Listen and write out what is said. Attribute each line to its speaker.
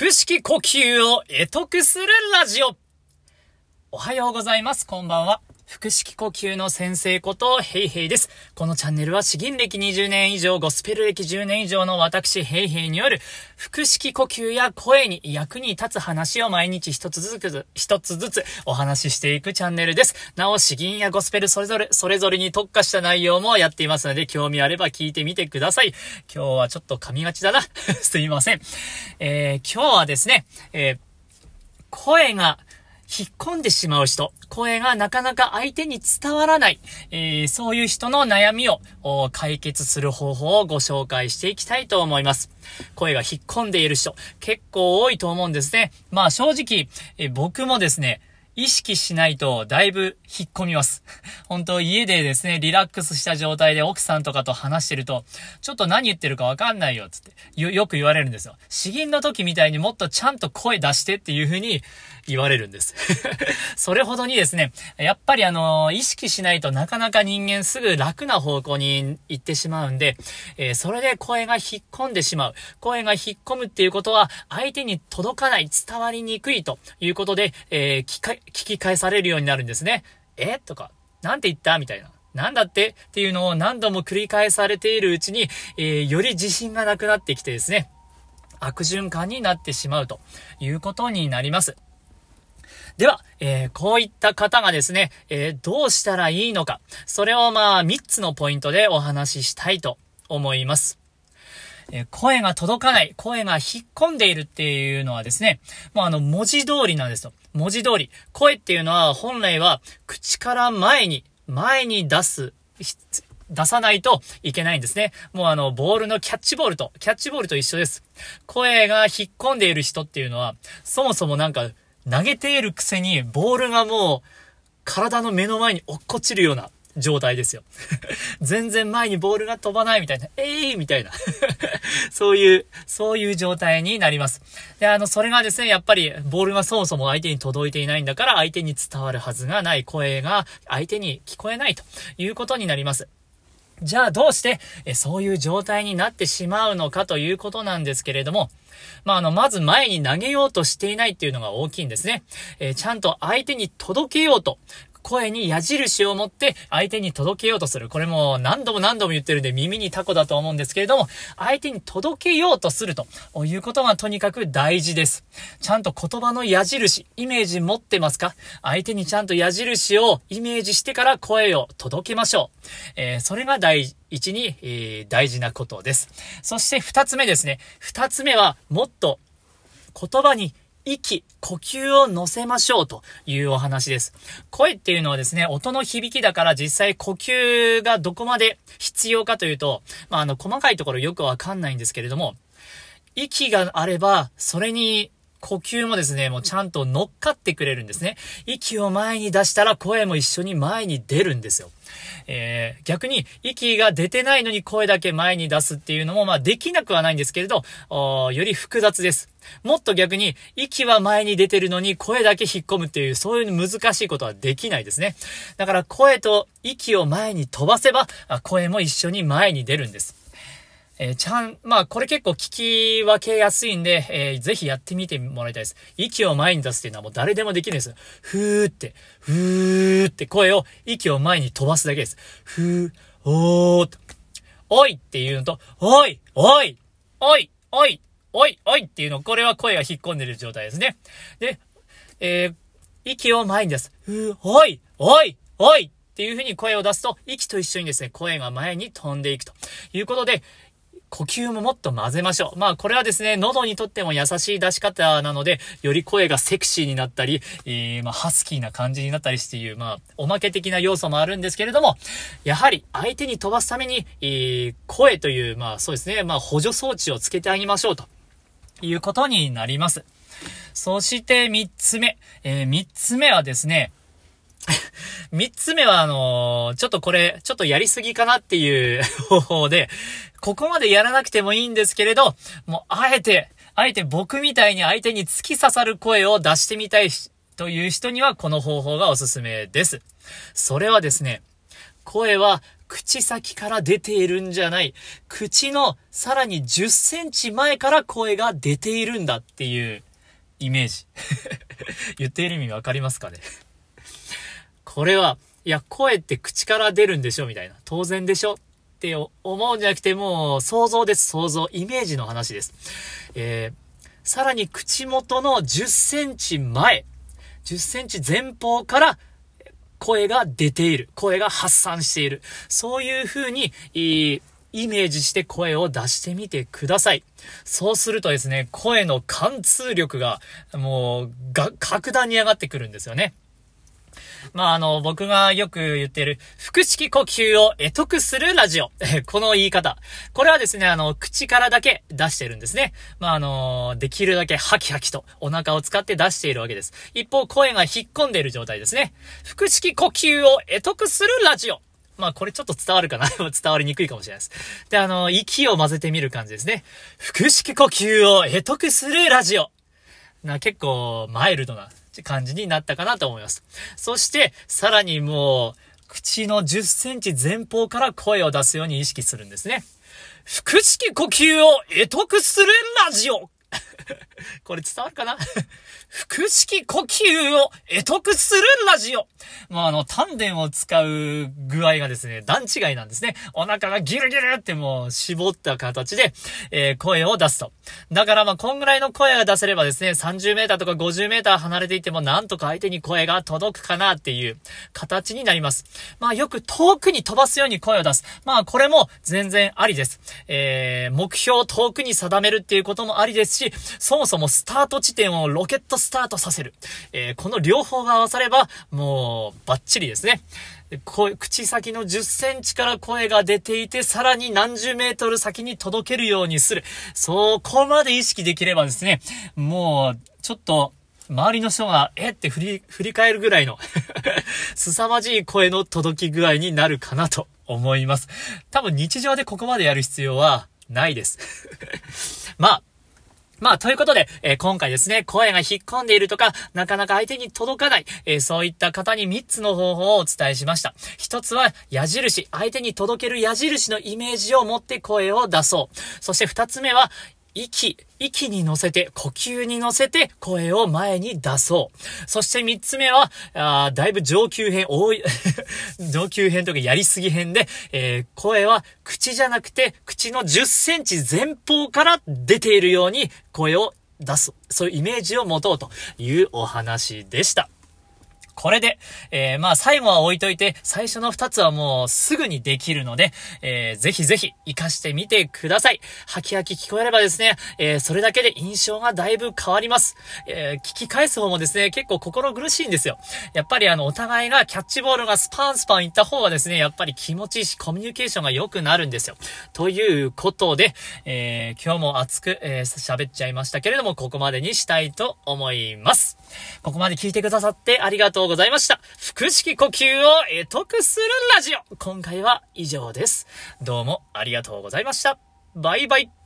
Speaker 1: 腹式呼吸を得得するラジオ。おはようございます。こんばんは。腹式呼吸の先生ことヘイヘイです。このチャンネルは詩吟歴20年以上、ゴスペル歴10年以上の私ヘイヘイによる腹式呼吸や声に役に立つ話を毎日一つずつ、一つずつお話ししていくチャンネルです。なお詩吟やゴスペルそれぞれ、それぞれに特化した内容もやっていますので、興味あれば聞いてみてください。今日はちょっと噛みがちだな。すいません。えー、今日はですね、えー、声が引っ込んでしまう人、声がなかなか相手に伝わらない、えー、そういう人の悩みを解決する方法をご紹介していきたいと思います。声が引っ込んでいる人、結構多いと思うんですね。まあ正直、えー、僕もですね、意識しないとだいぶ引っ込みます。本当家でですね、リラックスした状態で奥さんとかと話してると、ちょっと何言ってるかわかんないよ、つってよ、よく言われるんですよ。詩吟の時みたいにもっとちゃんと声出してっていう風に言われるんです。それほどにですね、やっぱりあの、意識しないとなかなか人間すぐ楽な方向に行ってしまうんで、えー、それで声が引っ込んでしまう。声が引っ込むっていうことは、相手に届かない、伝わりにくいということで、えー、聞、き返されるようになるんですね。え？とか、なんて言った？みたいな。なんだって？っていうのを何度も繰り返されているうちに、えー、より自信がなくなってきてですね、悪循環になってしまうということになります。では、えー、こういった方がですね、えー、どうしたらいいのか、それをまあ、3つのポイントでお話ししたいと思います。え声が届かない、声が引っ込んでいるっていうのはですね、もうあの、文字通りなんですよ。文字通り。声っていうのは本来は口から前に、前に出す、出さないといけないんですね。もうあの、ボールのキャッチボールと、キャッチボールと一緒です。声が引っ込んでいる人っていうのは、そもそもなんか、投げているくせに、ボールがもう、体の目の前に落っこちるような状態ですよ。全然前にボールが飛ばないみたいな、ええ、みたいな そういう、そういう状態になります。で、あの、それがですね、やっぱり、ボールがそもそも相手に届いていないんだから、相手に伝わるはずがない声が、相手に聞こえないということになります。じゃあどうして、えそういう状態になってしまうのかということなんですけれども、まあ、あの、まず前に投げようとしていないっていうのが大きいんですね。えー、ちゃんと相手に届けようと、声に矢印を持って相手に届けようとする。これも何度も何度も言ってるんで耳にタコだと思うんですけれども、相手に届けようとするということがとにかく大事です。ちゃんと言葉の矢印、イメージ持ってますか？相手にちゃんと矢印をイメージしてから声を届けましょう。えー、それが大一に、えー、大事なことです。そして二つ目ですね。二つ目はもっと言葉に息、呼吸を乗せましょうというお話です。声っていうのはですね、音の響きだから実際呼吸がどこまで必要かというと、まあ、あの、細かいところよくわかんないんですけれども、息があれば、それに呼吸もですね、もうちゃんと乗っかってくれるんですね。息を前に出したら声も一緒に前に出るんですよ。えー、逆に息が出てないのに声だけ前に出すっていうのも、まあできなくはないんですけれど、より複雑です。もっと逆に、息は前に出てるのに声だけ引っ込むっていう、そういう難しいことはできないですね。だから声と息を前に飛ばせば、声も一緒に前に出るんです。えー、ちゃん、まあ、これ結構聞き分けやすいんで、えー、ぜひやってみてもらいたいです。息を前に出すっていうのはもう誰でもできるんです。ふーって、ふーって声を、息を前に飛ばすだけです。ふー、おーと。おいっていうのと、おいおいおいおいおいおいっていうの、これは声が引っ込んでる状態ですね。で、えー、息を前に出す。ふー、おいおいおいっていう風に声を出すと、息と一緒にですね、声が前に飛んでいくということで、呼吸ももっと混ぜましょう。まあ、これはですね、喉にとっても優しい出し方なので、より声がセクシーになったり、えー、まあ、ハスキーな感じになったりしていう、まあ、おまけ的な要素もあるんですけれども、やはり相手に飛ばすために、えー、声という、まあ、そうですね、まあ、補助装置をつけてあげましょうということになります。そして三つ目、えー、三つ目はですね、三つ目は、あのー、ちょっとこれ、ちょっとやりすぎかなっていう 方法で、ここまでやらなくてもいいんですけれど、もう、あえて、あえて僕みたいに相手に突き刺さる声を出してみたいという人には、この方法がおすすめです。それはですね、声は口先から出ているんじゃない。口のさらに10センチ前から声が出ているんだっていうイメージ。言っている意味わかりますかね？これは、いや、声って口から出るんでしょみたいな。当然でしょって思うんじゃなくて、もう想像です、想像。イメージの話です。えー、さらに口元の10センチ前、10センチ前方から声が出ている。声が発散している。そういう風に、イメージして声を出してみてください。そうするとですね、声の貫通力が、もう、が、格段に上がってくるんですよね。まあ、あの、僕がよく言ってる、腹式呼吸を得得するラジオ。この言い方。これはですね、あの、口からだけ出してるんですね。まあ、あの、できるだけハキハキとお腹を使って出しているわけです。一方、声が引っ込んでいる状態ですね。腹式呼吸を得得するラジオ。まあこれちょっと伝わるかな？伝わりにくいかもしれないです。で、あの、息を混ぜてみる感じですね。腹式呼吸を得得するラジオ。な、結構マイルドな感じになったかなと思います。そして、さらにもう、口の10センチ前方から声を出すように意識するんですね。腹式呼吸を得得するラジオ これ伝わるかな？腹式呼吸を得得するラジオ。もうあの、丹田を使う具合がですね、段違いなんですね。お腹がギルギルってもう絞った形で、えー、声を出すと。だからまあ、こんぐらいの声が出せればですね、30メーターとか50メーター離れていても、なんとか相手に声が届くかなっていう形になります。まあ、よく遠くに飛ばすように声を出す。まあ、これも全然ありです。えー、目標を遠くに定めるっていうこともありですし、そもそもスタート地点をロケットスタートさせる。えー、この両方が合わされば、もう、バッチリですね。口先の10センチから声が出ていて、さらに何十メートル先に届けるようにする。そこまで意識できればですね、もう、ちょっと、周りの人が、えって振り、振り返るぐらいの 凄まじい声の届き具合になるかなと思います。多分日常でここまでやる必要はないです まあ、まあ、ということで、えー、今回ですね、声が引っ込んでいるとか、なかなか相手に届かない、えー、そういった方に3つの方法をお伝えしました。1つは、矢印、相手に届ける矢印のイメージを持って声を出そう。そして2つ目は、息、息に乗せて、呼吸に乗せて、声を前に出そう。そして三つ目は、あだいぶ上級編、多い 上級編とかやりすぎ編で、えー、声は口じゃなくて、口の10センチ前方から出ているように声を出す。そういうイメージを持とうというお話でした。これで、えー、まあ最後は置いといて、最初の二つはもうすぐにできるので、えー、ぜひぜひ活かしてみてください。ハキハキ聞こえればですね、えー、それだけで印象がだいぶ変わります。えー、聞き返す方もですね、結構心苦しいんですよ。やっぱりあの、お互いがキャッチボールがスパンスパンいった方がですね、やっぱり気持ちいいし、コミュニケーションが良くなるんですよ。ということで、えー、今日も熱く、えー、喋っちゃいましたけれども、ここまでにしたいと思います。ここまで聞いてくださってありがとうございました。腹式呼吸を得得するラジオ。今回は以上です。どうもありがとうございました。バイバイ。